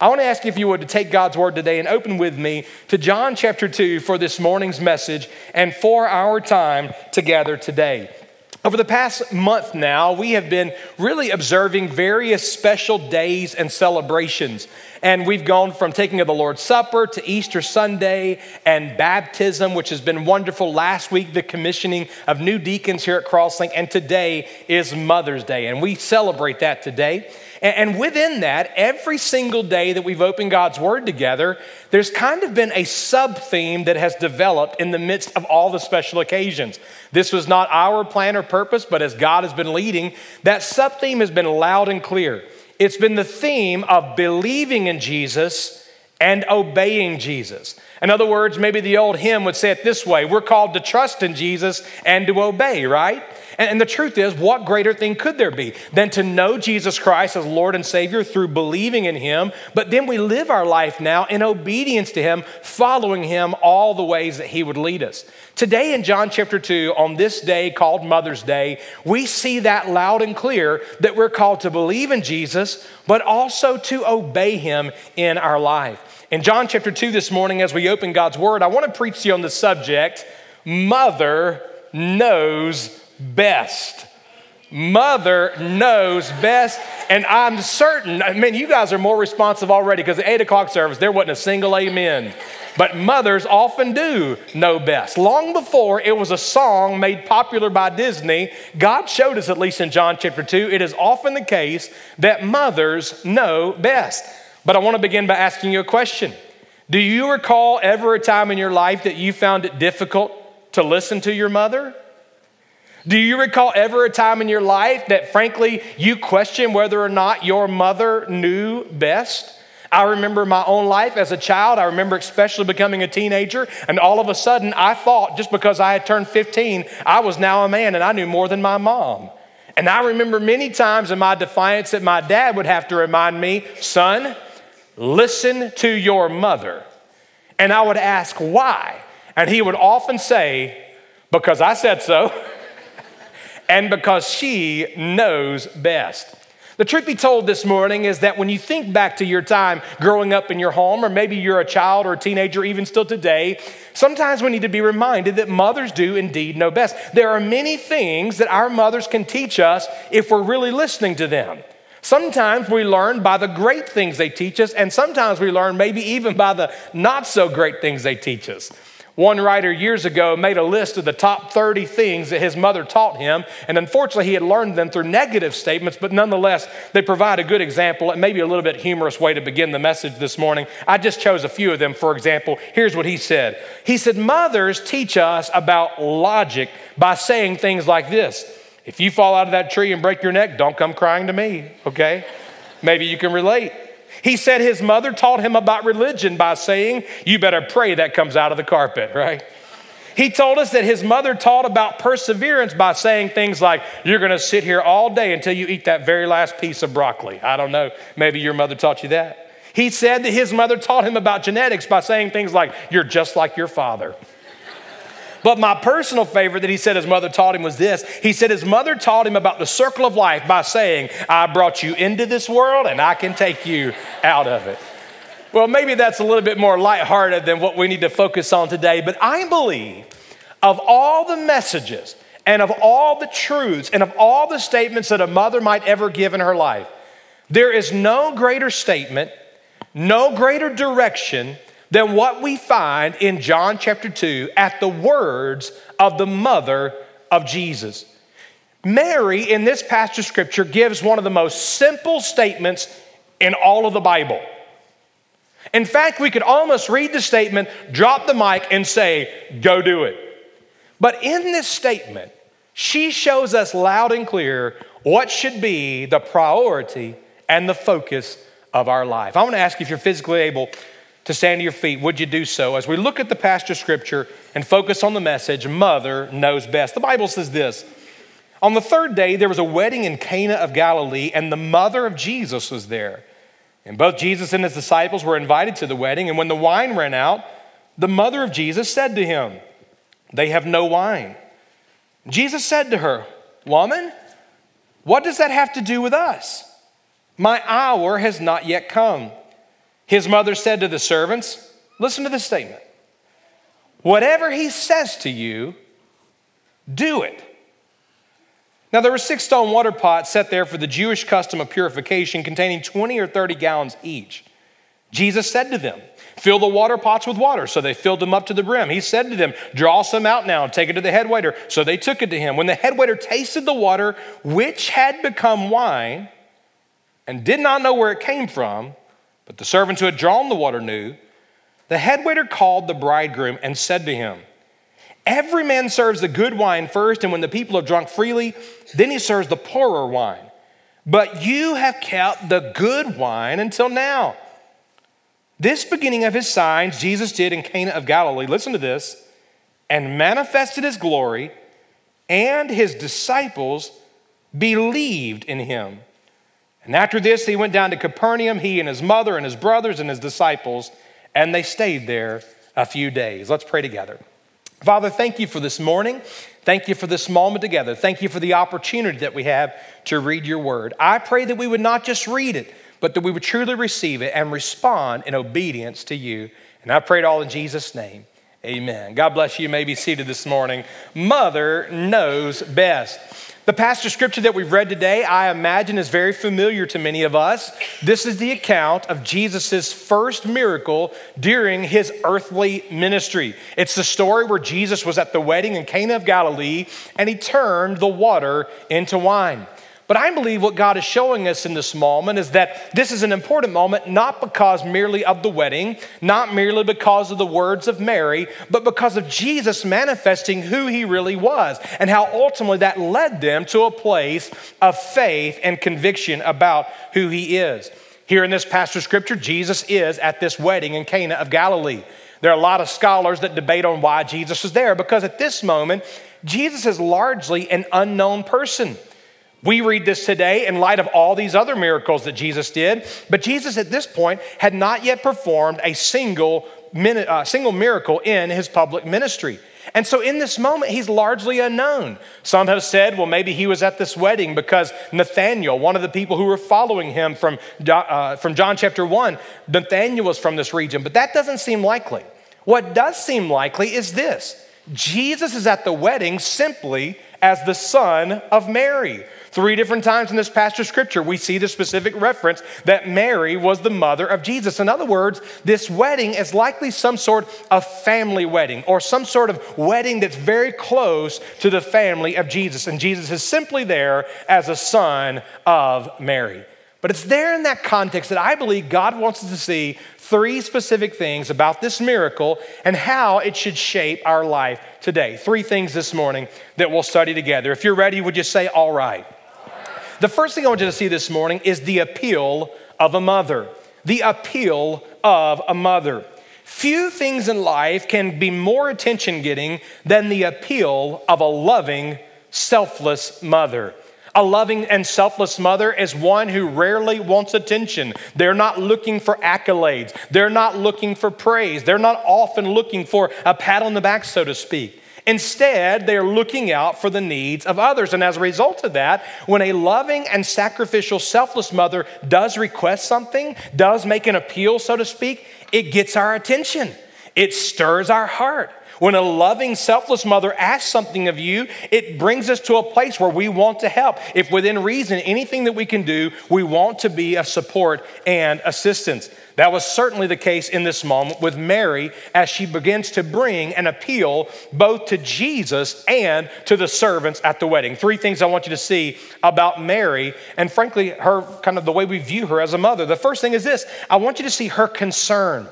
I want to ask you if you would to take God's word today and open with me to John chapter 2 for this morning's message and for our time together today. Over the past month now, we have been really observing various special days and celebrations. And we've gone from taking of the Lord's Supper to Easter Sunday and baptism, which has been wonderful. Last week, the commissioning of new deacons here at Crosslink. And today is Mother's Day. And we celebrate that today. And within that, every single day that we've opened God's Word together, there's kind of been a sub theme that has developed in the midst of all the special occasions. This was not our plan or purpose, but as God has been leading, that sub theme has been loud and clear. It's been the theme of believing in Jesus and obeying Jesus. In other words, maybe the old hymn would say it this way We're called to trust in Jesus and to obey, right? And, the truth is, what greater thing could there be than to know Jesus Christ as Lord and Savior through believing in Him, but then we live our life now in obedience to Him, following Him all the ways that He would lead us. Today in John chapter 2, on this day called Mother's Day, we see that loud and clear that we're called to believe in Jesus, but also to obey Him in our life. In John chapter 2 this morning, as we open God's Word, I want to preach to you on the subject Mother knows best. Mother knows best, and I'm certain, I mean, you guys are more responsive already because the 8 o'clock service, there wasn't a single amen. But mothers often do know best. Long before it was a song made popular by Disney, God showed us, at least in John chapter 2, it is often the case that mothers know best. But I want to begin by asking you a question Do you recall ever a time in your life that you found it difficult to listen to your mother? Do you recall ever a time in your life that, frankly, you question whether or not your mother knew best? I remember my own life as a child. I remember especially becoming a teenager, and all of a sudden I thought just because I had turned 15, I was now a man and I knew more than my mom. And I remember many times in my defiance that my dad would have to remind me, son, listen to your mother. And I would ask why. And he would often say, because I said so. and because she knows best. The truth be told this morning is that when you think back to your time growing up in your home, or maybe you're a child or a teenager, even still today, sometimes we need to be reminded that mothers do indeed know best. There are many things that our mothers can teach us if we're really listening to them. Sometimes we learn by the great things they teach us, and sometimes we learn maybe even by the not so great things they teach us. One writer years ago made a list of the top 30 things that his mother taught him, and unfortunately, he had learned them through negative statements, but nonetheless, they provide a good example and maybe a little bit humorous way to begin the message this morning. I just chose a few of them. For example, here's what he said He said, Mothers teach us about logic by saying things like this If you fall out of that tree and break your neck, don't come crying to me, okay? Maybe you can relate. He said his mother taught him about religion by saying, You better pray that comes out of the carpet, right? He told us that his mother taught about perseverance by saying things like, You're going to sit here all day until you eat that very last piece of broccoli. I don't know. Maybe your mother taught you that. He said that his mother taught him about genetics by saying things like, You're just like your father. But my personal favorite that he said his mother taught him was this. He said his mother taught him about the circle of life by saying, I brought you into this world and I can take you out of it. Well, maybe that's a little bit more lighthearted than what we need to focus on today, but I believe of all the messages and of all the truths and of all the statements that a mother might ever give in her life, there is no greater statement, no greater direction than what we find in John chapter 2 at the words of the mother of Jesus. Mary, in this passage of scripture, gives one of the most simple statements in all of the Bible. In fact, we could almost read the statement, drop the mic, and say, Go do it. But in this statement, she shows us loud and clear what should be the priority and the focus of our life. I want to ask you if you're physically able to stand to your feet, would you do so as we look at the pastor scripture and focus on the message, Mother Knows Best? The Bible says this On the third day, there was a wedding in Cana of Galilee, and the mother of Jesus was there. And both Jesus and his disciples were invited to the wedding. And when the wine ran out, the mother of Jesus said to him, They have no wine. Jesus said to her, Woman, what does that have to do with us? My hour has not yet come. His mother said to the servants, Listen to this statement. Whatever he says to you, do it. Now, there were six stone water pots set there for the Jewish custom of purification, containing 20 or 30 gallons each. Jesus said to them, Fill the water pots with water. So they filled them up to the brim. He said to them, Draw some out now and take it to the head waiter. So they took it to him. When the head waiter tasted the water, which had become wine, and did not know where it came from, but the servants who had drawn the water knew. The head waiter called the bridegroom and said to him, Every man serves the good wine first, and when the people have drunk freely, then he serves the poorer wine. But you have kept the good wine until now. This beginning of his signs Jesus did in Cana of Galilee, listen to this, and manifested his glory, and his disciples believed in him. And after this, he went down to Capernaum, he and his mother and his brothers and his disciples, and they stayed there a few days. Let's pray together. Father, thank you for this morning. Thank you for this moment together. Thank you for the opportunity that we have to read your word. I pray that we would not just read it, but that we would truly receive it and respond in obedience to you. And I pray it all in Jesus' name. Amen. God bless you. You may be seated this morning. Mother knows best. The passage scripture that we've read today, I imagine, is very familiar to many of us. This is the account of Jesus' first miracle during his earthly ministry. It's the story where Jesus was at the wedding in Cana of Galilee and he turned the water into wine. But I believe what God is showing us in this moment is that this is an important moment, not because merely of the wedding, not merely because of the words of Mary, but because of Jesus manifesting who he really was and how ultimately that led them to a place of faith and conviction about who he is. Here in this passage scripture, Jesus is at this wedding in Cana of Galilee. There are a lot of scholars that debate on why Jesus is there because at this moment, Jesus is largely an unknown person. We read this today in light of all these other miracles that Jesus did, but Jesus at this point had not yet performed a single, uh, single miracle in his public ministry. And so in this moment, he's largely unknown. Some have said, well, maybe he was at this wedding because Nathaniel, one of the people who were following him from, uh, from John chapter 1, Nathaniel was from this region, but that doesn't seem likely. What does seem likely is this Jesus is at the wedding simply as the son of Mary. Three different times in this passage scripture, we see the specific reference that Mary was the mother of Jesus. In other words, this wedding is likely some sort of family wedding or some sort of wedding that's very close to the family of Jesus. And Jesus is simply there as a son of Mary. But it's there in that context that I believe God wants us to see three specific things about this miracle and how it should shape our life today. Three things this morning that we'll study together. If you're ready, would you say, All right? The first thing I want you to see this morning is the appeal of a mother. The appeal of a mother. Few things in life can be more attention getting than the appeal of a loving, selfless mother. A loving and selfless mother is one who rarely wants attention. They're not looking for accolades. They're not looking for praise. They're not often looking for a pat on the back, so to speak. Instead, they're looking out for the needs of others. And as a result of that, when a loving and sacrificial, selfless mother does request something, does make an appeal, so to speak, it gets our attention. It stirs our heart. When a loving, selfless mother asks something of you, it brings us to a place where we want to help. If within reason, anything that we can do, we want to be a support and assistance. That was certainly the case in this moment with Mary as she begins to bring an appeal both to Jesus and to the servants at the wedding. Three things I want you to see about Mary and, frankly, her kind of the way we view her as a mother. The first thing is this I want you to see her concern.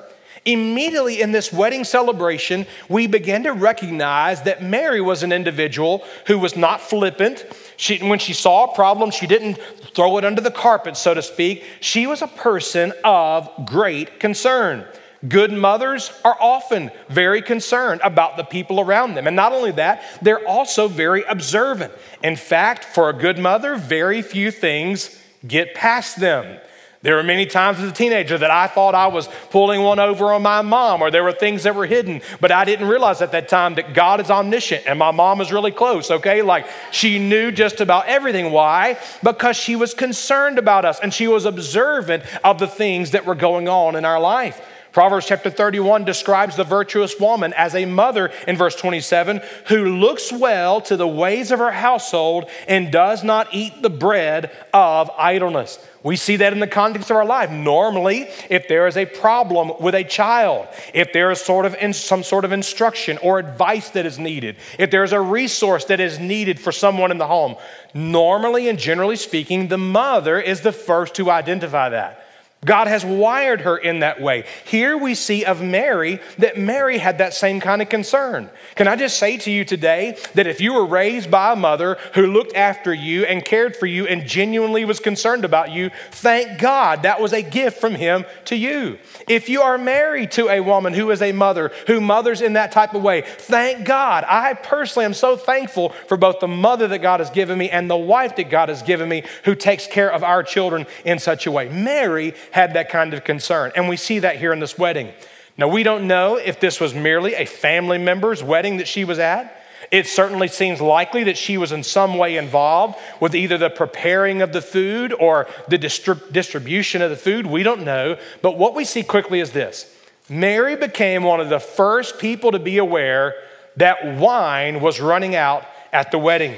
Immediately in this wedding celebration, we begin to recognize that Mary was an individual who was not flippant. She, when she saw a problem, she didn't throw it under the carpet, so to speak. She was a person of great concern. Good mothers are often very concerned about the people around them. And not only that, they're also very observant. In fact, for a good mother, very few things get past them. There were many times as a teenager that I thought I was pulling one over on my mom, or there were things that were hidden, but I didn't realize at that time that God is omniscient and my mom is really close, okay? Like she knew just about everything. Why? Because she was concerned about us and she was observant of the things that were going on in our life. Proverbs chapter 31 describes the virtuous woman as a mother in verse 27 who looks well to the ways of her household and does not eat the bread of idleness. We see that in the context of our life. Normally, if there is a problem with a child, if there is sort of in, some sort of instruction or advice that is needed, if there is a resource that is needed for someone in the home, normally and generally speaking, the mother is the first to identify that. God has wired her in that way. Here we see of Mary that Mary had that same kind of concern. Can I just say to you today that if you were raised by a mother who looked after you and cared for you and genuinely was concerned about you, thank God that was a gift from Him to you. If you are married to a woman who is a mother, who mothers in that type of way, thank God. I personally am so thankful for both the mother that God has given me and the wife that God has given me who takes care of our children in such a way. Mary had that kind of concern. And we see that here in this wedding. Now, we don't know if this was merely a family member's wedding that she was at. It certainly seems likely that she was in some way involved with either the preparing of the food or the distrib- distribution of the food. We don't know. But what we see quickly is this Mary became one of the first people to be aware that wine was running out at the wedding.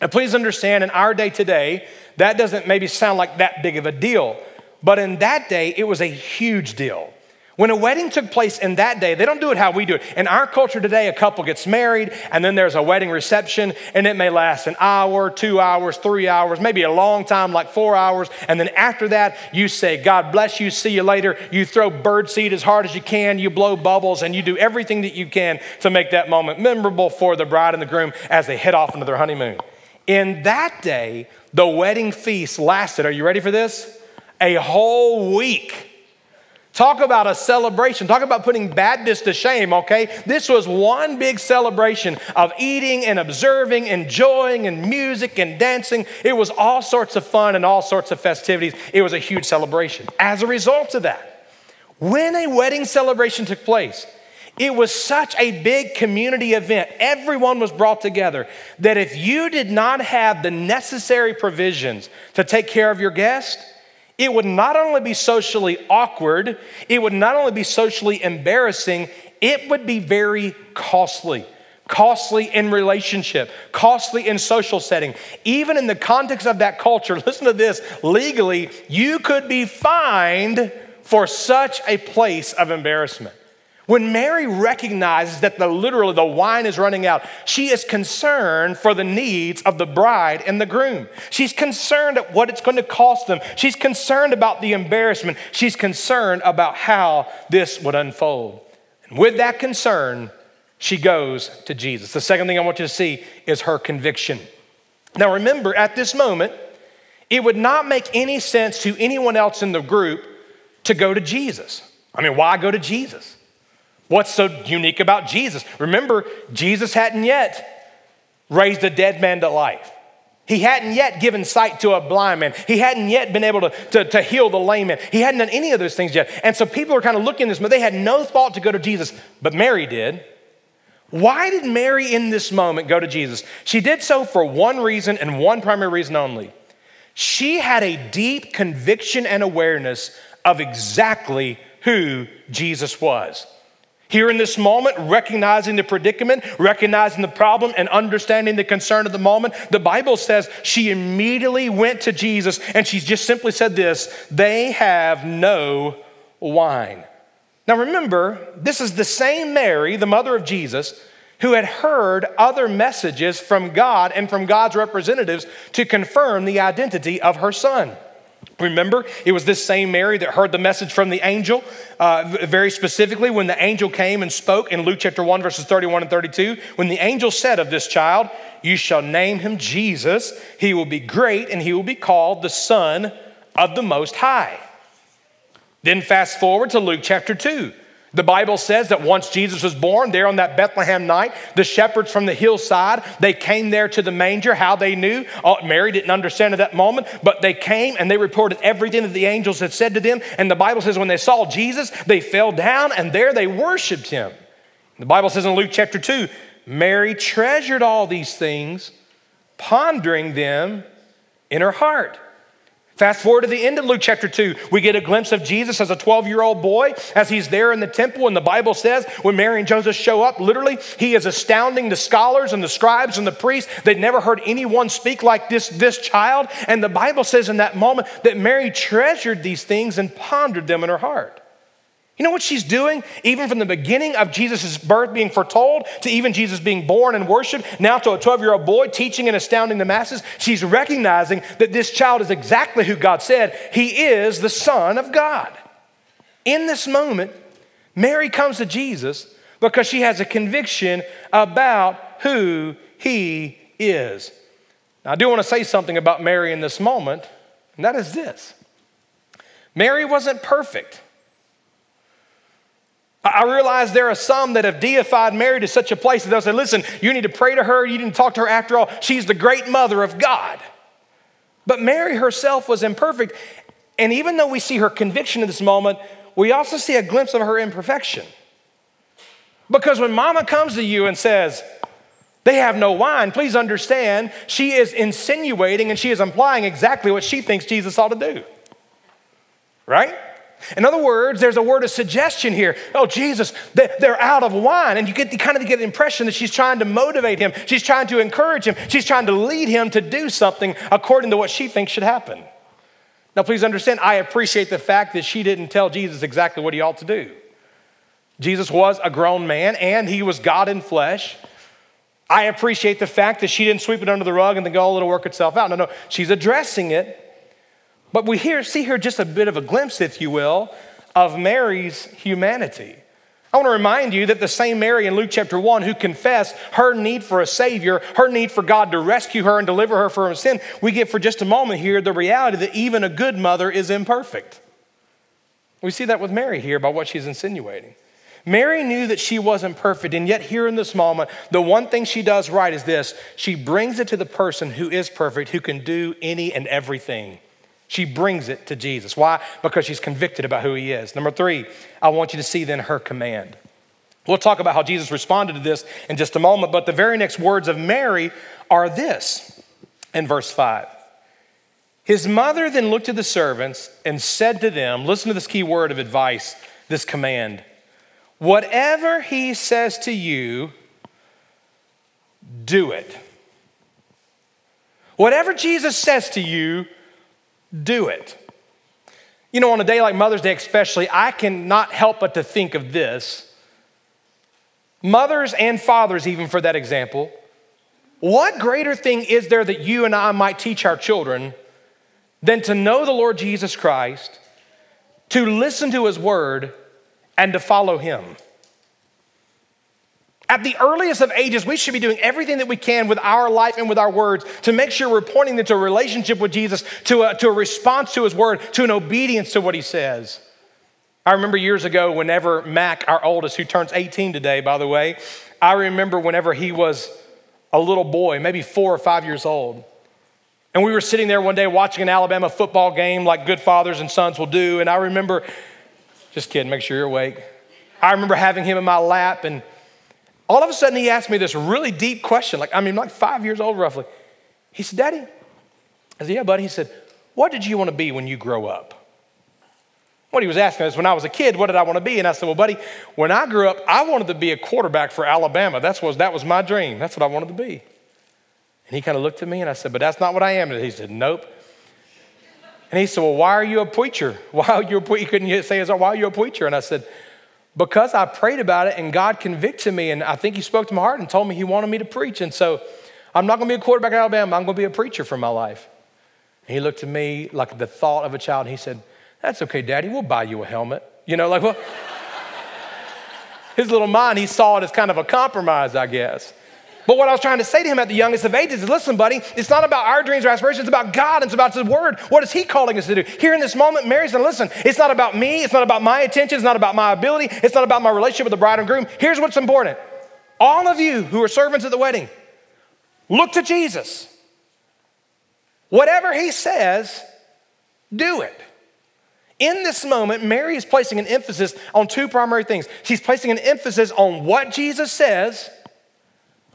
And please understand, in our day today, that doesn't maybe sound like that big of a deal. But in that day, it was a huge deal. When a wedding took place in that day, they don't do it how we do it. In our culture today, a couple gets married and then there's a wedding reception and it may last an hour, two hours, three hours, maybe a long time like four hours. And then after that, you say, God bless you, see you later. You throw birdseed as hard as you can, you blow bubbles, and you do everything that you can to make that moment memorable for the bride and the groom as they head off into their honeymoon. In that day, the wedding feast lasted. Are you ready for this? A whole week. Talk about a celebration. Talk about putting badness to shame, okay? This was one big celebration of eating and observing, enjoying and music and dancing. It was all sorts of fun and all sorts of festivities. It was a huge celebration. As a result of that, when a wedding celebration took place, it was such a big community event. Everyone was brought together that if you did not have the necessary provisions to take care of your guest, it would not only be socially awkward, it would not only be socially embarrassing, it would be very costly. Costly in relationship, costly in social setting. Even in the context of that culture, listen to this legally, you could be fined for such a place of embarrassment. When Mary recognizes that the literally the wine is running out, she is concerned for the needs of the bride and the groom. She's concerned at what it's going to cost them. She's concerned about the embarrassment. She's concerned about how this would unfold. And with that concern, she goes to Jesus. The second thing I want you to see is her conviction. Now remember, at this moment, it would not make any sense to anyone else in the group to go to Jesus. I mean, why go to Jesus? What's so unique about Jesus? Remember, Jesus hadn't yet raised a dead man to life. He hadn't yet given sight to a blind man. He hadn't yet been able to, to, to heal the lame man. He hadn't done any of those things yet. And so people are kind of looking at this, but they had no thought to go to Jesus, but Mary did. Why did Mary in this moment go to Jesus? She did so for one reason and one primary reason only. She had a deep conviction and awareness of exactly who Jesus was. Here in this moment, recognizing the predicament, recognizing the problem, and understanding the concern of the moment, the Bible says she immediately went to Jesus and she just simply said this they have no wine. Now remember, this is the same Mary, the mother of Jesus, who had heard other messages from God and from God's representatives to confirm the identity of her son. Remember, it was this same Mary that heard the message from the angel, uh, very specifically when the angel came and spoke in Luke chapter 1, verses 31 and 32. When the angel said of this child, You shall name him Jesus, he will be great, and he will be called the Son of the Most High. Then fast forward to Luke chapter 2. The Bible says that once Jesus was born, there on that Bethlehem night, the shepherds from the hillside, they came there to the manger. How they knew, oh, Mary didn't understand at that moment, but they came and they reported everything that the angels had said to them. And the Bible says when they saw Jesus, they fell down and there they worshiped him. The Bible says in Luke chapter 2, Mary treasured all these things, pondering them in her heart. Fast forward to the end of Luke chapter 2, we get a glimpse of Jesus as a 12 year old boy as he's there in the temple. And the Bible says when Mary and Joseph show up, literally, he is astounding the scholars and the scribes and the priests. They'd never heard anyone speak like this, this child. And the Bible says in that moment that Mary treasured these things and pondered them in her heart. You know what she's doing? Even from the beginning of Jesus' birth being foretold to even Jesus being born and worshiped, now to a 12 year old boy teaching and astounding the masses, she's recognizing that this child is exactly who God said. He is the Son of God. In this moment, Mary comes to Jesus because she has a conviction about who he is. Now, I do want to say something about Mary in this moment, and that is this Mary wasn't perfect. I realize there are some that have deified Mary to such a place that they'll say, listen, you need to pray to her, you need to talk to her after all. She's the great mother of God. But Mary herself was imperfect. And even though we see her conviction in this moment, we also see a glimpse of her imperfection. Because when mama comes to you and says, they have no wine, please understand, she is insinuating and she is implying exactly what she thinks Jesus ought to do. Right? In other words, there's a word of suggestion here. Oh, Jesus, they're out of wine. And you get the kind of get the impression that she's trying to motivate him. She's trying to encourage him. She's trying to lead him to do something according to what she thinks should happen. Now, please understand, I appreciate the fact that she didn't tell Jesus exactly what he ought to do. Jesus was a grown man and he was God in flesh. I appreciate the fact that she didn't sweep it under the rug and then go, oh, it'll work itself out. No, no, she's addressing it but we hear, see here just a bit of a glimpse, if you will, of Mary's humanity. I want to remind you that the same Mary in Luke chapter 1 who confessed her need for a Savior, her need for God to rescue her and deliver her from sin, we get for just a moment here the reality that even a good mother is imperfect. We see that with Mary here by what she's insinuating. Mary knew that she wasn't perfect, and yet, here in this moment, the one thing she does right is this she brings it to the person who is perfect, who can do any and everything. She brings it to Jesus. Why? Because she's convicted about who he is. Number three, I want you to see then her command. We'll talk about how Jesus responded to this in just a moment, but the very next words of Mary are this in verse 5. His mother then looked at the servants and said to them, Listen to this key word of advice, this command. Whatever he says to you, do it. Whatever Jesus says to you, do it. You know, on a day like Mother's Day, especially, I cannot help but to think of this. Mothers and fathers, even for that example, what greater thing is there that you and I might teach our children than to know the Lord Jesus Christ, to listen to his word, and to follow him? At the earliest of ages, we should be doing everything that we can with our life and with our words to make sure we're pointing them to a relationship with Jesus, to a, to a response to his word, to an obedience to what he says. I remember years ago, whenever Mac, our oldest, who turns 18 today, by the way, I remember whenever he was a little boy, maybe four or five years old. And we were sitting there one day watching an Alabama football game like good fathers and sons will do. And I remember, just kidding, make sure you're awake. I remember having him in my lap and all of a sudden, he asked me this really deep question, like, I mean, like five years old roughly. He said, Daddy, I said, Yeah, buddy. He said, What did you want to be when you grow up? What he was asking is, when I was a kid, what did I want to be? And I said, Well, buddy, when I grew up, I wanted to be a quarterback for Alabama. That's was, that was my dream. That's what I wanted to be. And he kind of looked at me and I said, But that's not what I am. And he said, Nope. And he said, Well, why are you a preacher? Why are you a preacher? He couldn't say, Why are you a preacher? And I said, because I prayed about it and God convicted me, and I think He spoke to my heart and told me He wanted me to preach. And so I'm not going to be a quarterback at Alabama, I'm going to be a preacher for my life. And he looked at me like the thought of a child, and he said, That's okay, Daddy, we'll buy you a helmet. You know, like, well, his little mind, he saw it as kind of a compromise, I guess. But what I was trying to say to him at the youngest of ages is listen, buddy, it's not about our dreams or aspirations, it's about God, it's about His Word. What is He calling us to do? Here in this moment, Mary's saying, listen, it's not about me, it's not about my attention, it's not about my ability, it's not about my relationship with the bride and groom. Here's what's important all of you who are servants at the wedding, look to Jesus. Whatever He says, do it. In this moment, Mary is placing an emphasis on two primary things. She's placing an emphasis on what Jesus says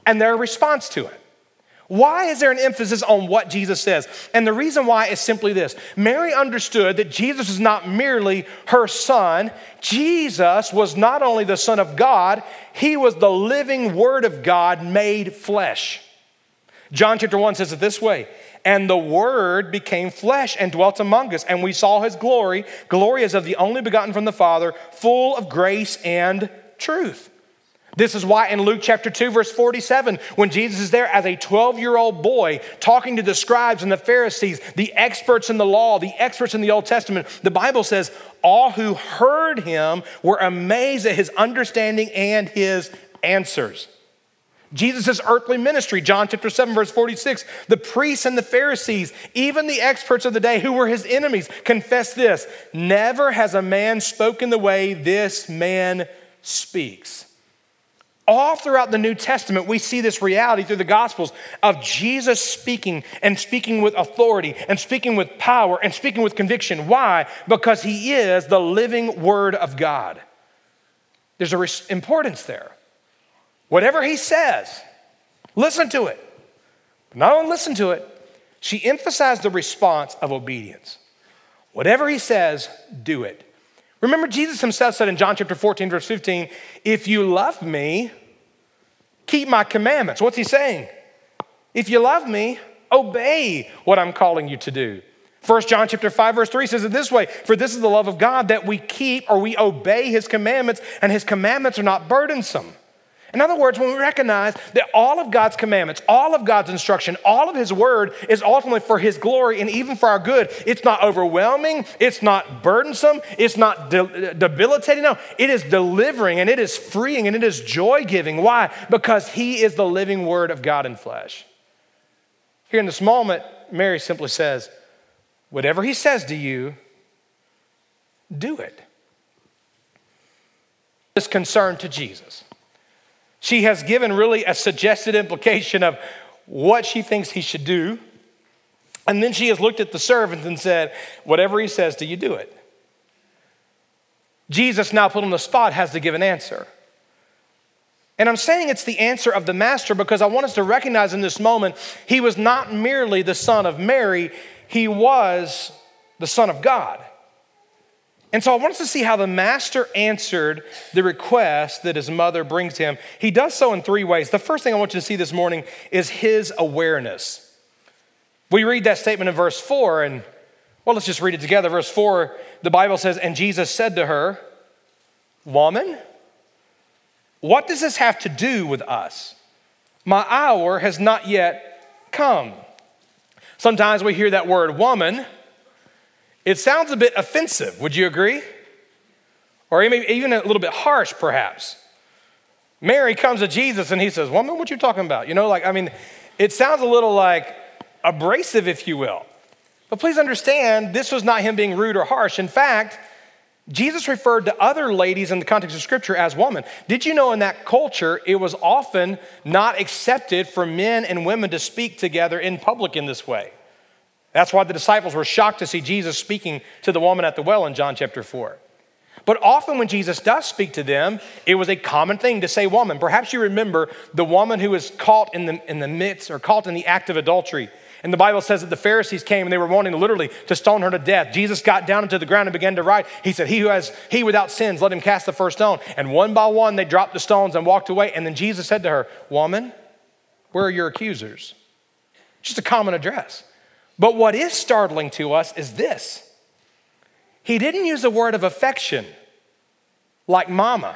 and their response to it. Why is there an emphasis on what Jesus says? And the reason why is simply this Mary understood that Jesus is not merely her son, Jesus was not only the Son of God, he was the living Word of God made flesh. John chapter 1 says it this way and the Word became flesh and dwelt among us, and we saw his glory, glory as of the only begotten from the Father, full of grace and truth. This is why in Luke chapter 2, verse 47, when Jesus is there as a 12 year old boy talking to the scribes and the Pharisees, the experts in the law, the experts in the Old Testament, the Bible says, all who heard him were amazed at his understanding and his answers. Jesus' earthly ministry, John chapter 7, verse 46, the priests and the Pharisees, even the experts of the day who were his enemies, confess this Never has a man spoken the way this man speaks. All throughout the New Testament, we see this reality through the Gospels of Jesus speaking and speaking with authority and speaking with power and speaking with conviction. Why? Because he is the living Word of God. There's an importance there. Whatever he says, listen to it. Not only listen to it, she emphasized the response of obedience. Whatever he says, do it. Remember, Jesus himself said in John chapter 14, verse 15, If you love me, keep my commandments. What's he saying? If you love me, obey what I'm calling you to do. 1 John chapter 5 verse 3 says it this way, for this is the love of God that we keep or we obey his commandments and his commandments are not burdensome. In other words, when we recognize that all of God's commandments, all of God's instruction, all of His word is ultimately for His glory and even for our good, it's not overwhelming, it's not burdensome, it's not de- debilitating. No, it is delivering and it is freeing and it is joy giving. Why? Because He is the living word of God in flesh. Here in this moment, Mary simply says, Whatever He says to you, do it. This concern to Jesus. She has given really a suggested implication of what she thinks he should do. And then she has looked at the servants and said, Whatever he says, do you do it? Jesus, now put on the spot, has to give an answer. And I'm saying it's the answer of the master because I want us to recognize in this moment he was not merely the son of Mary, he was the son of God. And so I want us to see how the master answered the request that his mother brings him. He does so in three ways. The first thing I want you to see this morning is his awareness. We read that statement in verse 4, and well, let's just read it together. Verse 4, the Bible says, And Jesus said to her, Woman, what does this have to do with us? My hour has not yet come. Sometimes we hear that word woman it sounds a bit offensive, would you agree? Or even a little bit harsh, perhaps. Mary comes to Jesus and he says, Woman, what you talking about? You know, like, I mean, it sounds a little like abrasive, if you will. But please understand, this was not him being rude or harsh. In fact, Jesus referred to other ladies in the context of Scripture as woman. Did you know in that culture, it was often not accepted for men and women to speak together in public in this way? That's why the disciples were shocked to see Jesus speaking to the woman at the well in John chapter 4. But often when Jesus does speak to them, it was a common thing to say woman. Perhaps you remember the woman who was caught in the, in the midst or caught in the act of adultery. And the Bible says that the Pharisees came and they were wanting literally to stone her to death. Jesus got down into the ground and began to write. He said, He who has, he without sins, let him cast the first stone. And one by one they dropped the stones and walked away. And then Jesus said to her, Woman, where are your accusers? Just a common address. But what is startling to us is this he didn't use a word of affection like mama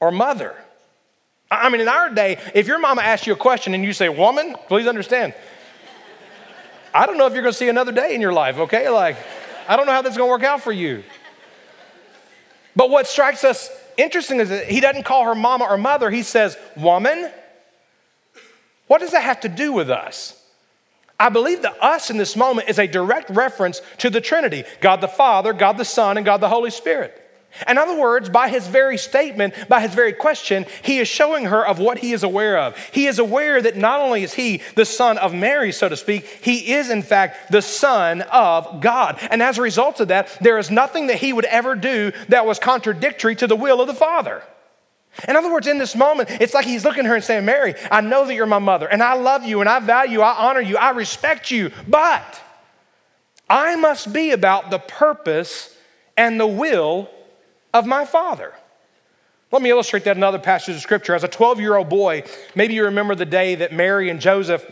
or mother. I mean, in our day, if your mama asks you a question and you say, woman, please understand, I don't know if you're gonna see another day in your life, okay? Like, I don't know how this is gonna work out for you. But what strikes us interesting is that he doesn't call her mama or mother, he says, woman, What does that have to do with us? I believe the us in this moment is a direct reference to the Trinity God the Father, God the Son, and God the Holy Spirit. In other words, by his very statement, by his very question, he is showing her of what he is aware of. He is aware that not only is he the son of Mary, so to speak, he is in fact the son of God. And as a result of that, there is nothing that he would ever do that was contradictory to the will of the Father. In other words, in this moment, it's like he's looking at her and saying, Mary, I know that you're my mother, and I love you, and I value, I honor you, I respect you, but I must be about the purpose and the will of my Father. Let me illustrate that in another passage of scripture. As a 12 year old boy, maybe you remember the day that Mary and Joseph,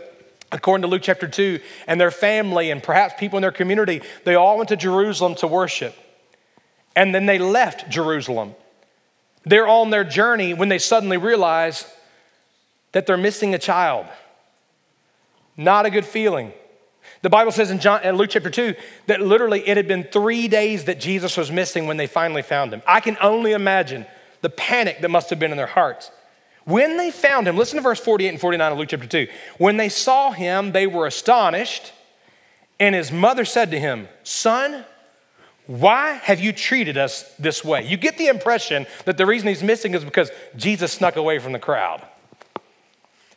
according to Luke chapter 2, and their family and perhaps people in their community, they all went to Jerusalem to worship. And then they left Jerusalem. They're on their journey when they suddenly realize that they're missing a child. Not a good feeling. The Bible says in, John, in Luke chapter 2 that literally it had been three days that Jesus was missing when they finally found him. I can only imagine the panic that must have been in their hearts. When they found him, listen to verse 48 and 49 of Luke chapter 2. When they saw him, they were astonished, and his mother said to him, Son, why have you treated us this way? You get the impression that the reason he's missing is because Jesus snuck away from the crowd.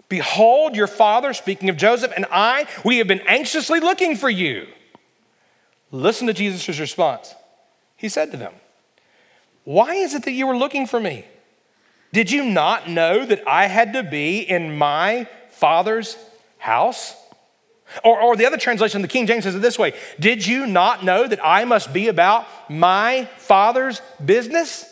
Behold, your father, speaking of Joseph, and I, we have been anxiously looking for you. Listen to Jesus' response. He said to them, Why is it that you were looking for me? Did you not know that I had to be in my father's house? Or, or the other translation, the King James says it this way Did you not know that I must be about my father's business?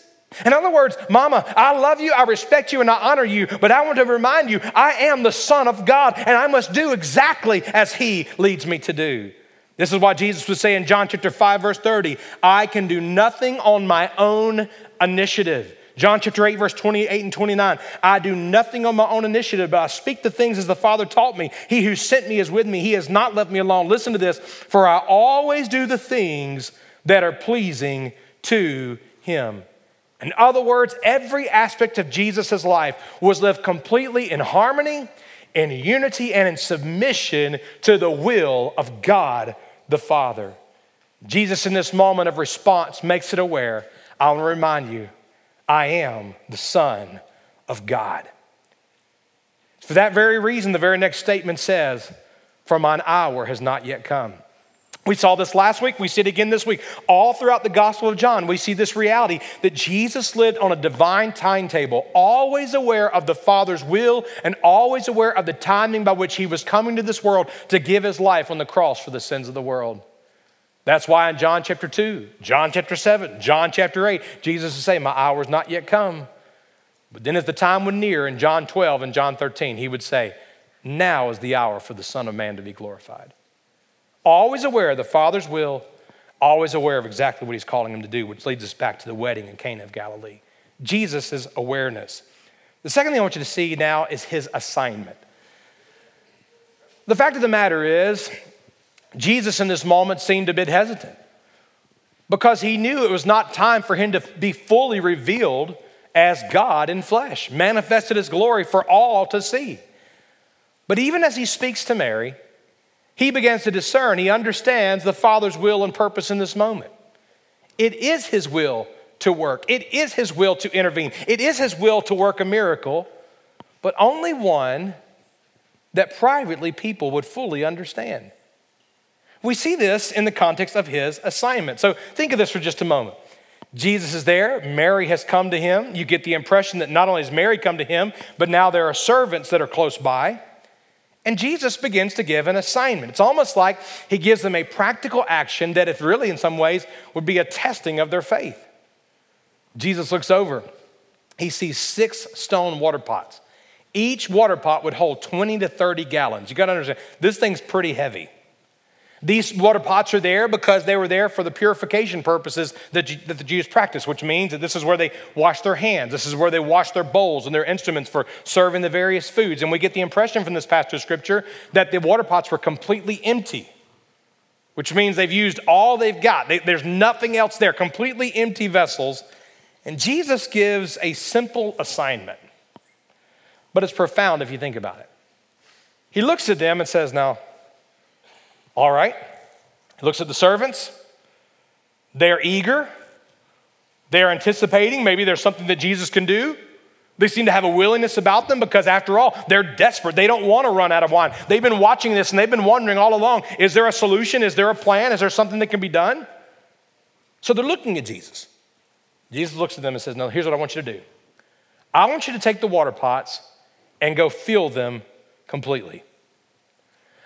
In other words, Mama, I love you, I respect you, and I honor you, but I want to remind you I am the Son of God, and I must do exactly as He leads me to do. This is why Jesus would say in John chapter 5, verse 30, I can do nothing on my own initiative. John chapter 8, verse 28 and 29. I do nothing on my own initiative, but I speak the things as the Father taught me. He who sent me is with me. He has not left me alone. Listen to this for I always do the things that are pleasing to Him. In other words, every aspect of Jesus' life was lived completely in harmony, in unity, and in submission to the will of God the Father. Jesus, in this moment of response, makes it aware I want to remind you, I am the Son of God. For that very reason, the very next statement says, For mine hour has not yet come. We saw this last week. We see it again this week. All throughout the Gospel of John, we see this reality that Jesus lived on a divine timetable, always aware of the Father's will and always aware of the timing by which he was coming to this world to give his life on the cross for the sins of the world. That's why in John chapter 2, John chapter 7, John chapter 8, Jesus is saying, My hour is not yet come. But then as the time would near in John 12 and John 13, he would say, Now is the hour for the Son of Man to be glorified always aware of the Father's will, always aware of exactly what he's calling him to do, which leads us back to the wedding in Cana of Galilee. Jesus' awareness. The second thing I want you to see now is his assignment. The fact of the matter is, Jesus in this moment seemed a bit hesitant because he knew it was not time for him to be fully revealed as God in flesh, manifested his glory for all to see. But even as he speaks to Mary, he begins to discern, he understands the Father's will and purpose in this moment. It is his will to work, it is his will to intervene, it is his will to work a miracle, but only one that privately people would fully understand. We see this in the context of his assignment. So think of this for just a moment. Jesus is there, Mary has come to him. You get the impression that not only has Mary come to him, but now there are servants that are close by. And Jesus begins to give an assignment. It's almost like he gives them a practical action that, if really in some ways, would be a testing of their faith. Jesus looks over, he sees six stone water pots. Each water pot would hold 20 to 30 gallons. You gotta understand, this thing's pretty heavy. These water pots are there because they were there for the purification purposes that, that the Jews practice, which means that this is where they wash their hands. This is where they wash their bowls and their instruments for serving the various foods. And we get the impression from this passage of scripture that the water pots were completely empty, which means they've used all they've got. They, there's nothing else there, completely empty vessels. And Jesus gives a simple assignment, but it's profound if you think about it. He looks at them and says, Now, all right. He looks at the servants. They're eager. They're anticipating. Maybe there's something that Jesus can do. They seem to have a willingness about them because, after all, they're desperate. They don't want to run out of wine. They've been watching this and they've been wondering all along is there a solution? Is there a plan? Is there something that can be done? So they're looking at Jesus. Jesus looks at them and says, No, here's what I want you to do I want you to take the water pots and go fill them completely.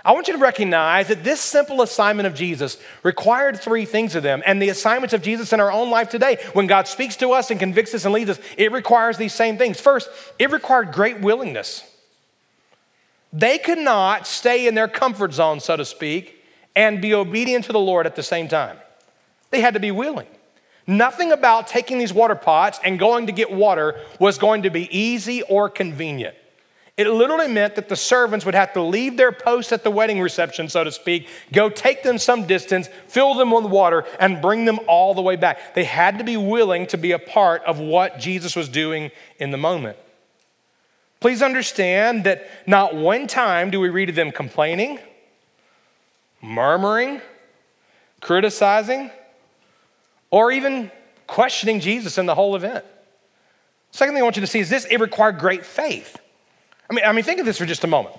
I want you to recognize that this simple assignment of Jesus required three things of them. And the assignments of Jesus in our own life today, when God speaks to us and convicts us and leads us, it requires these same things. First, it required great willingness. They could not stay in their comfort zone, so to speak, and be obedient to the Lord at the same time. They had to be willing. Nothing about taking these water pots and going to get water was going to be easy or convenient. It literally meant that the servants would have to leave their post at the wedding reception, so to speak, go take them some distance, fill them with water, and bring them all the way back. They had to be willing to be a part of what Jesus was doing in the moment. Please understand that not one time do we read of them complaining, murmuring, criticizing, or even questioning Jesus in the whole event. Second thing I want you to see is this it required great faith. I mean, I mean, think of this for just a moment.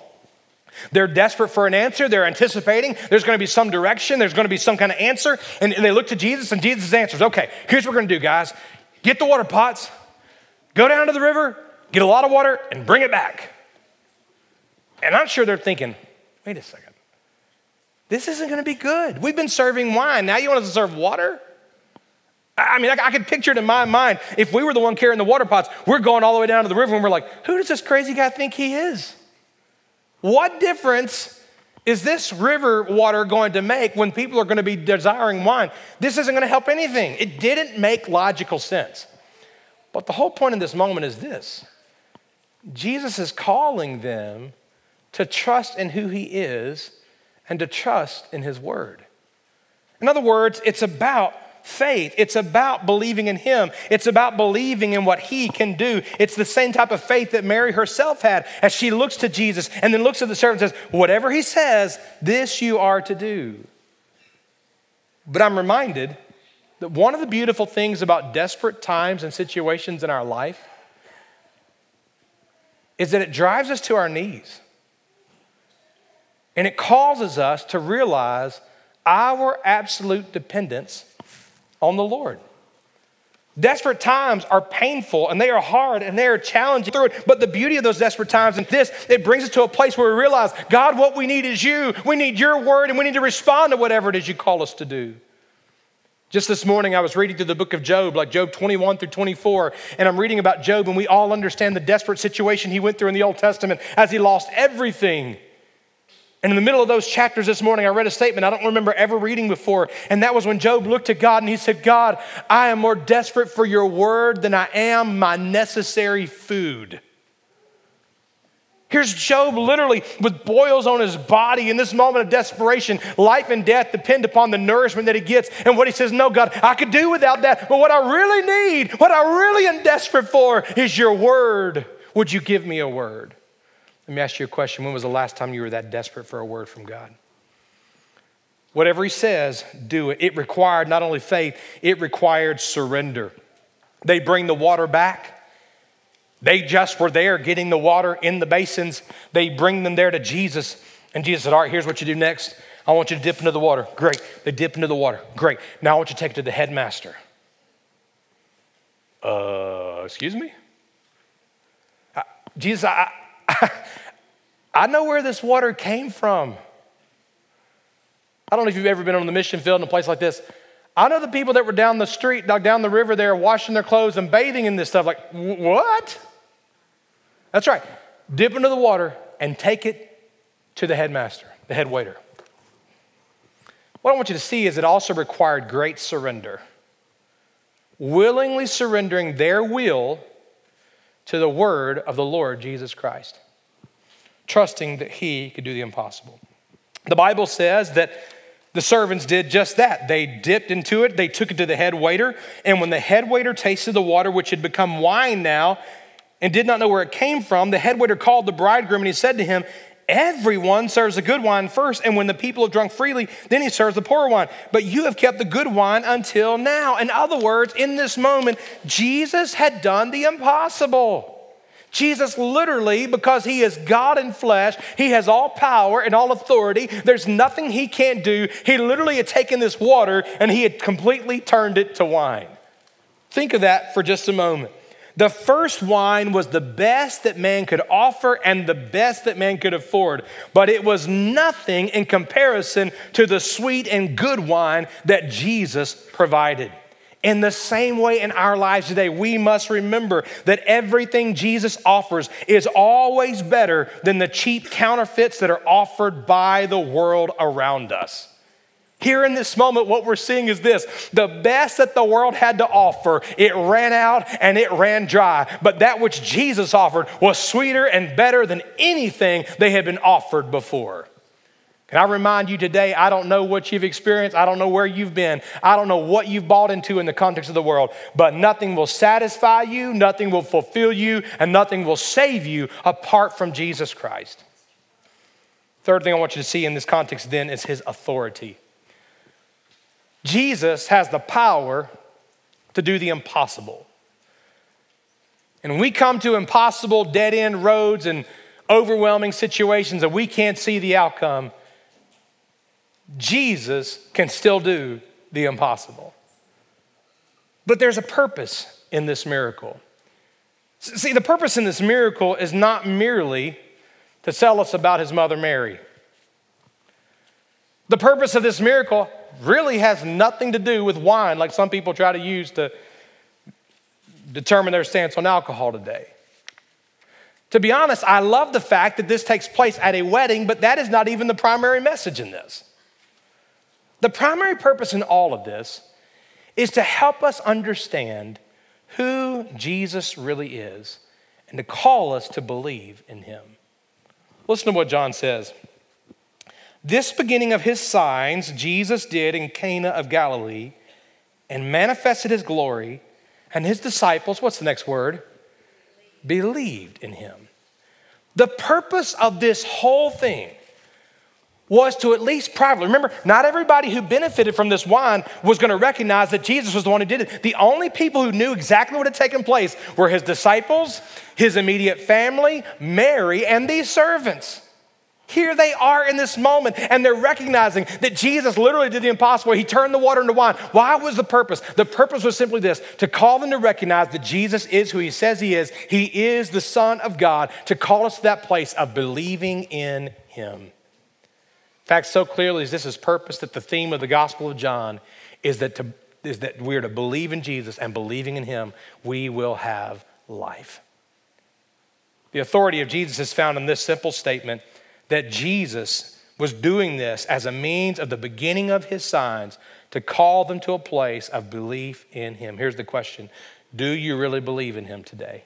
They're desperate for an answer. They're anticipating there's going to be some direction, there's going to be some kind of answer. And, they look to Jesus, and Jesus answers, okay, here's what we're going to do, guys. Get the water pots, go down to the river, get a lot of water, and bring it back. And I'm sure they're thinking, wait a second. This isn't going to be good. We've been serving wine. Now you want us to serve water? I mean, I, I could picture it in my mind. If we were the one carrying the water pots, we're going all the way down to the river and we're like, who does this crazy guy think he is? What difference is this river water going to make when people are going to be desiring wine? This isn't going to help anything. It didn't make logical sense. But the whole point in this moment is this Jesus is calling them to trust in who he is and to trust in his word. In other words, it's about faith. It's about believing in Him, it's about believing in what He can do. It's the same type of faith that Mary herself had as she looks to Jesus and then looks at the servant and says, Whatever He says, this you are to do. But I'm reminded that one of the beautiful things about desperate times and situations in our life is that it drives us to our knees. And it causes us to realize our absolute dependence on the Lord. Desperate times are painful and they are hard and they are challenging through it. But the beauty of those desperate times and this, it brings us to a place where we realize, God, what we need is you. We need your word and we need to respond to whatever it is you call us to do. Just this morning, I was reading through the book of Job, like Job 21 through 24, and I'm reading about Job, and we all understand the desperate situation he went through in the Old Testament as he lost everything. And in the middle of those chapters this morning, I read a statement I don't remember ever reading before. And that was when Job looked to God and he said, God, I am more desperate for your word than I am my necessary food. Here's Job literally with boils on his body in this moment of desperation. Life and death depend upon the nourishment that he gets. And what he says, No, God, I could do without that. But what I really need, what I really am desperate for is your word. Would you give me a word? Let me ask you a question. When was the last time you were that desperate for a word from God? Whatever He says, do it. It required not only faith, it required surrender. They bring the water back. They just were there getting the water in the basins. They bring them there to Jesus. And Jesus said, All right, here's what you do next. I want you to dip into the water. Great. They dip into the water. Great. Now I want you to take it to the headmaster. Uh, excuse me? Uh, Jesus, I, I know where this water came from. I don't know if you've ever been on the mission field in a place like this. I know the people that were down the street, down the river there, washing their clothes and bathing in this stuff. Like, what? That's right. Dip into the water and take it to the headmaster, the head waiter. What I want you to see is it also required great surrender. Willingly surrendering their will to the word of the Lord Jesus Christ, trusting that he could do the impossible. The Bible says that the servants did just that. They dipped into it, they took it to the head waiter, and when the head waiter tasted the water, which had become wine now, and did not know where it came from, the head waiter called the bridegroom and he said to him, Everyone serves the good wine first, and when the people have drunk freely, then he serves the poor wine. But you have kept the good wine until now. In other words, in this moment, Jesus had done the impossible. Jesus literally, because he is God in flesh, he has all power and all authority. There's nothing he can't do. He literally had taken this water and he had completely turned it to wine. Think of that for just a moment. The first wine was the best that man could offer and the best that man could afford, but it was nothing in comparison to the sweet and good wine that Jesus provided. In the same way in our lives today, we must remember that everything Jesus offers is always better than the cheap counterfeits that are offered by the world around us. Here in this moment, what we're seeing is this the best that the world had to offer, it ran out and it ran dry. But that which Jesus offered was sweeter and better than anything they had been offered before. Can I remind you today, I don't know what you've experienced. I don't know where you've been. I don't know what you've bought into in the context of the world, but nothing will satisfy you, nothing will fulfill you, and nothing will save you apart from Jesus Christ. Third thing I want you to see in this context then is his authority. Jesus has the power to do the impossible. And when we come to impossible dead end roads and overwhelming situations and we can't see the outcome, Jesus can still do the impossible. But there's a purpose in this miracle. See, the purpose in this miracle is not merely to tell us about his mother Mary. The purpose of this miracle really has nothing to do with wine, like some people try to use to determine their stance on alcohol today. To be honest, I love the fact that this takes place at a wedding, but that is not even the primary message in this. The primary purpose in all of this is to help us understand who Jesus really is and to call us to believe in him. Listen to what John says. This beginning of his signs Jesus did in Cana of Galilee and manifested his glory, and his disciples, what's the next word? Believed in him. The purpose of this whole thing was to at least privately. Remember, not everybody who benefited from this wine was going to recognize that Jesus was the one who did it. The only people who knew exactly what had taken place were his disciples, his immediate family, Mary, and these servants. Here they are in this moment, and they're recognizing that Jesus literally did the impossible. He turned the water into wine. Why was the purpose? The purpose was simply this to call them to recognize that Jesus is who he says he is. He is the Son of God, to call us to that place of believing in him. Fact, so clearly is this his purpose that the theme of the Gospel of John is that, to, is that we're to believe in Jesus and believing in him, we will have life. The authority of Jesus is found in this simple statement that Jesus was doing this as a means of the beginning of his signs to call them to a place of belief in him. Here's the question Do you really believe in him today?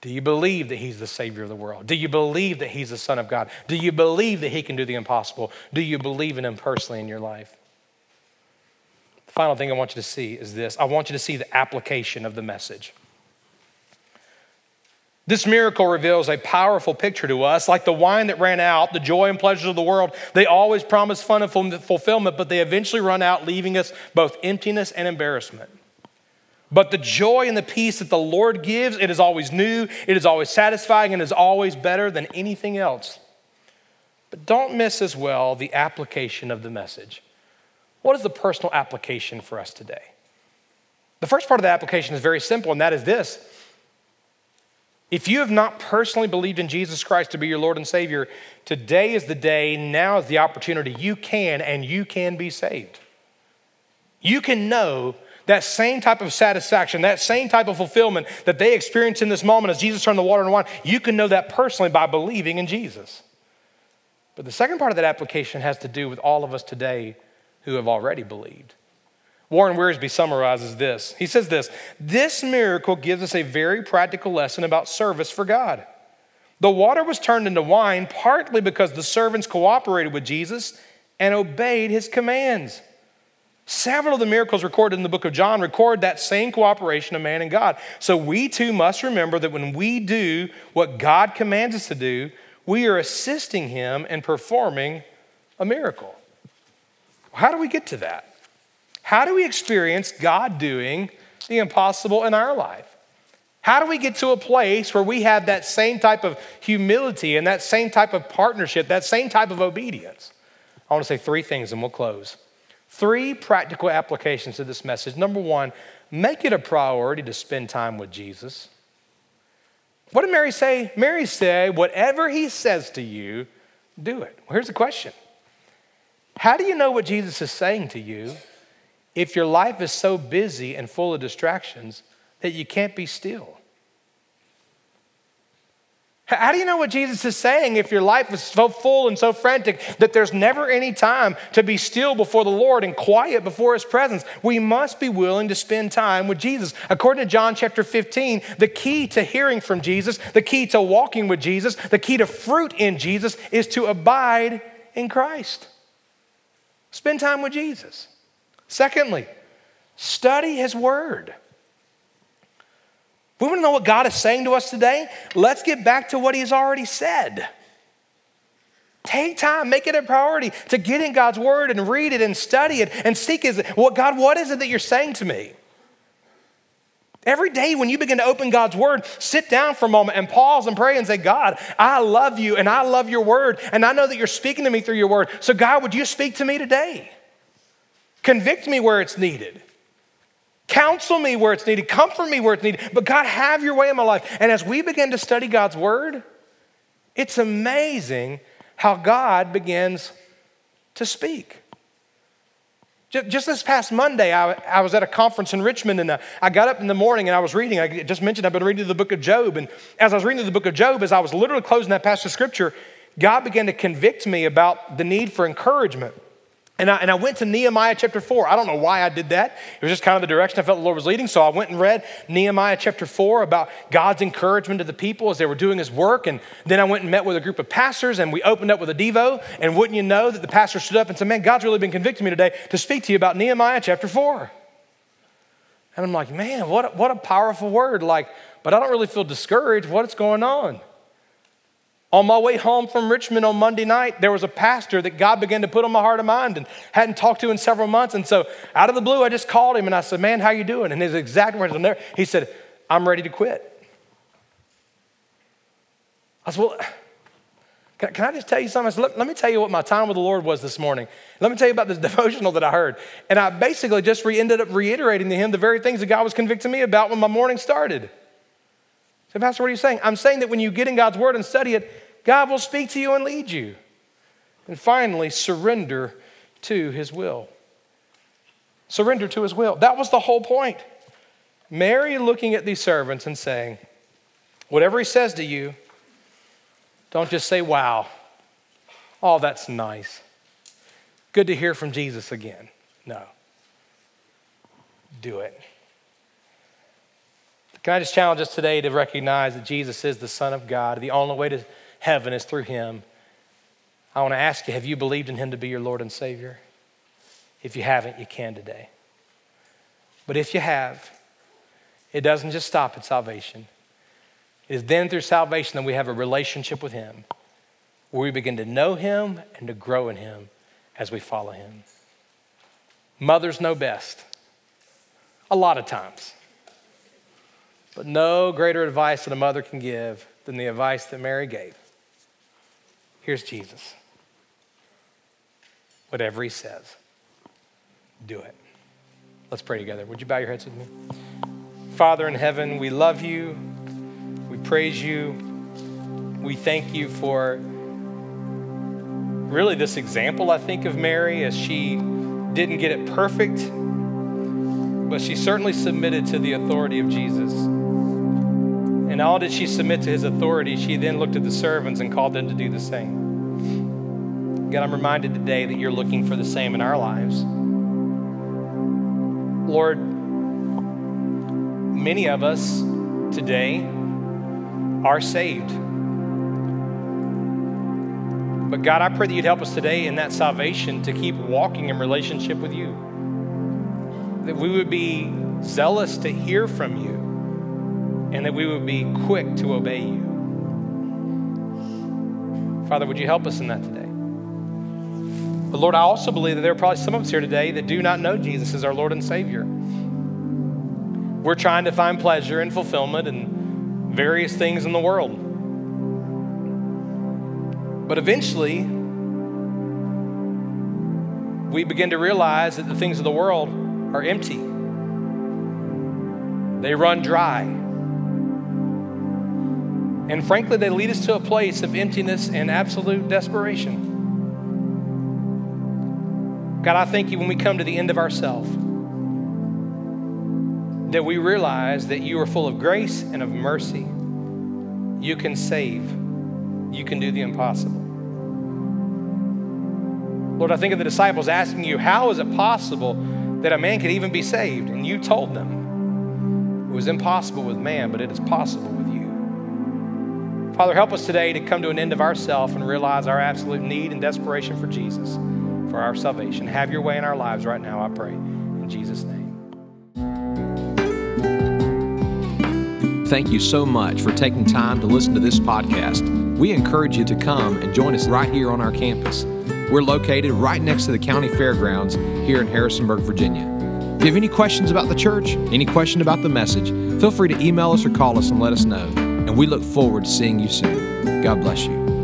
Do you believe that He's the Savior of the world? Do you believe that He's the Son of God? Do you believe that He can do the impossible? Do you believe in Him personally in your life? The final thing I want you to see is this I want you to see the application of the message. This miracle reveals a powerful picture to us. Like the wine that ran out, the joy and pleasures of the world, they always promise fun and fulfillment, but they eventually run out, leaving us both emptiness and embarrassment. But the joy and the peace that the Lord gives, it is always new, it is always satisfying, and is always better than anything else. But don't miss as well the application of the message. What is the personal application for us today? The first part of the application is very simple, and that is this. If you have not personally believed in Jesus Christ to be your Lord and Savior, today is the day, now is the opportunity. You can and you can be saved. You can know that same type of satisfaction, that same type of fulfillment that they experienced in this moment as Jesus turned the water into wine, you can know that personally by believing in Jesus. But the second part of that application has to do with all of us today who have already believed. Warren Wiersbe summarizes this. He says this This miracle gives us a very practical lesson about service for God. The water was turned into wine partly because the servants cooperated with Jesus and obeyed his commands. Several of the miracles recorded in the book of John record that same cooperation of man and God. So we too must remember that when we do what God commands us to do, we are assisting him in performing a miracle. How do we get to that? How do we experience God doing the impossible in our life? How do we get to a place where we have that same type of humility and that same type of partnership, that same type of obedience? I want to say three things and we'll close. Three practical applications to this message. Number one, make it a priority to spend time with Jesus. What did Mary say? Mary said, Whatever he says to you, do it. Well, here's the question How do you know what Jesus is saying to you if your life is so busy and full of distractions that you can't be still? How do you know what Jesus is saying if your life is so full and so frantic that there's never any time to be still before the Lord and quiet before His presence? We must be willing to spend time with Jesus. According to John chapter 15, the key to hearing from Jesus, the key to walking with Jesus, the key to fruit in Jesus is to abide in Christ. Spend time with Jesus. Secondly, study His Word. We want to know what God is saying to us today. Let's get back to what He's already said. Take time, make it a priority to get in God's word and read it and study it and seek His. What God, what is it that you're saying to me? Every day when you begin to open God's word, sit down for a moment and pause and pray and say, God, I love you and I love your word and I know that you're speaking to me through your word. So, God, would you speak to me today? Convict me where it's needed. Counsel me where it's needed, comfort me where it's needed. But God, have your way in my life. And as we begin to study God's word, it's amazing how God begins to speak. Just this past Monday, I, I was at a conference in Richmond and uh, I got up in the morning and I was reading. I just mentioned I've been reading the book of Job. And as I was reading the book of Job, as I was literally closing that passage of scripture, God began to convict me about the need for encouragement. And I, and I went to Nehemiah chapter 4. I don't know why I did that. It was just kind of the direction I felt the Lord was leading. So I went and read Nehemiah chapter 4 about God's encouragement to the people as they were doing his work. And then I went and met with a group of pastors and we opened up with a Devo. And wouldn't you know that the pastor stood up and said, Man, God's really been convicting me today to speak to you about Nehemiah chapter 4. And I'm like, Man, what a, what a powerful word. Like, but I don't really feel discouraged. What's going on? On my way home from Richmond on Monday night, there was a pastor that God began to put on my heart and mind and hadn't talked to in several months. And so out of the blue, I just called him and I said, man, how you doing? And his exact words there, he said, I'm ready to quit. I said, well, can, can I just tell you something? I Said, let, let, me tell you what my time with the Lord was this morning. Let me tell you about this devotional that I heard. And I basically just re- ended up reiterating to him the very things that God was convicting me about when my morning started. So, Pastor, what are you saying? I'm saying that when you get in God's word and study it, God will speak to you and lead you. And finally, surrender to his will. Surrender to his will. That was the whole point. Mary looking at these servants and saying, Whatever he says to you, don't just say, Wow, oh, that's nice. Good to hear from Jesus again. No. Do it. Can I just challenge us today to recognize that Jesus is the Son of God? The only way to heaven is through him. I want to ask you have you believed in him to be your Lord and Savior? If you haven't, you can today. But if you have, it doesn't just stop at salvation. It is then through salvation that we have a relationship with him where we begin to know him and to grow in him as we follow him. Mothers know best, a lot of times. But no greater advice that a mother can give than the advice that Mary gave. Here's Jesus. Whatever he says, do it. Let's pray together. Would you bow your heads with me? Father in heaven, we love you. We praise you. We thank you for really this example, I think, of Mary as she didn't get it perfect, but she certainly submitted to the authority of Jesus. And all did she submit to his authority, she then looked at the servants and called them to do the same. God, I'm reminded today that you're looking for the same in our lives. Lord, many of us today are saved. But God, I pray that you'd help us today in that salvation to keep walking in relationship with you. That we would be zealous to hear from you and that we would be quick to obey you. Father, would you help us in that today? But Lord, I also believe that there are probably some of us here today that do not know Jesus as our Lord and Savior. We're trying to find pleasure and fulfillment and various things in the world. But eventually, we begin to realize that the things of the world are empty, they run dry. And frankly, they lead us to a place of emptiness and absolute desperation. God, I thank you when we come to the end of ourselves that we realize that you are full of grace and of mercy. You can save, you can do the impossible. Lord, I think of the disciples asking you, How is it possible that a man could even be saved? And you told them it was impossible with man, but it is possible with you. Father, help us today to come to an end of ourself and realize our absolute need and desperation for Jesus for our salvation. Have your way in our lives right now, I pray. In Jesus' name. Thank you so much for taking time to listen to this podcast. We encourage you to come and join us right here on our campus. We're located right next to the county fairgrounds here in Harrisonburg, Virginia. If you have any questions about the church, any question about the message, feel free to email us or call us and let us know. And we look forward to seeing you soon. God bless you.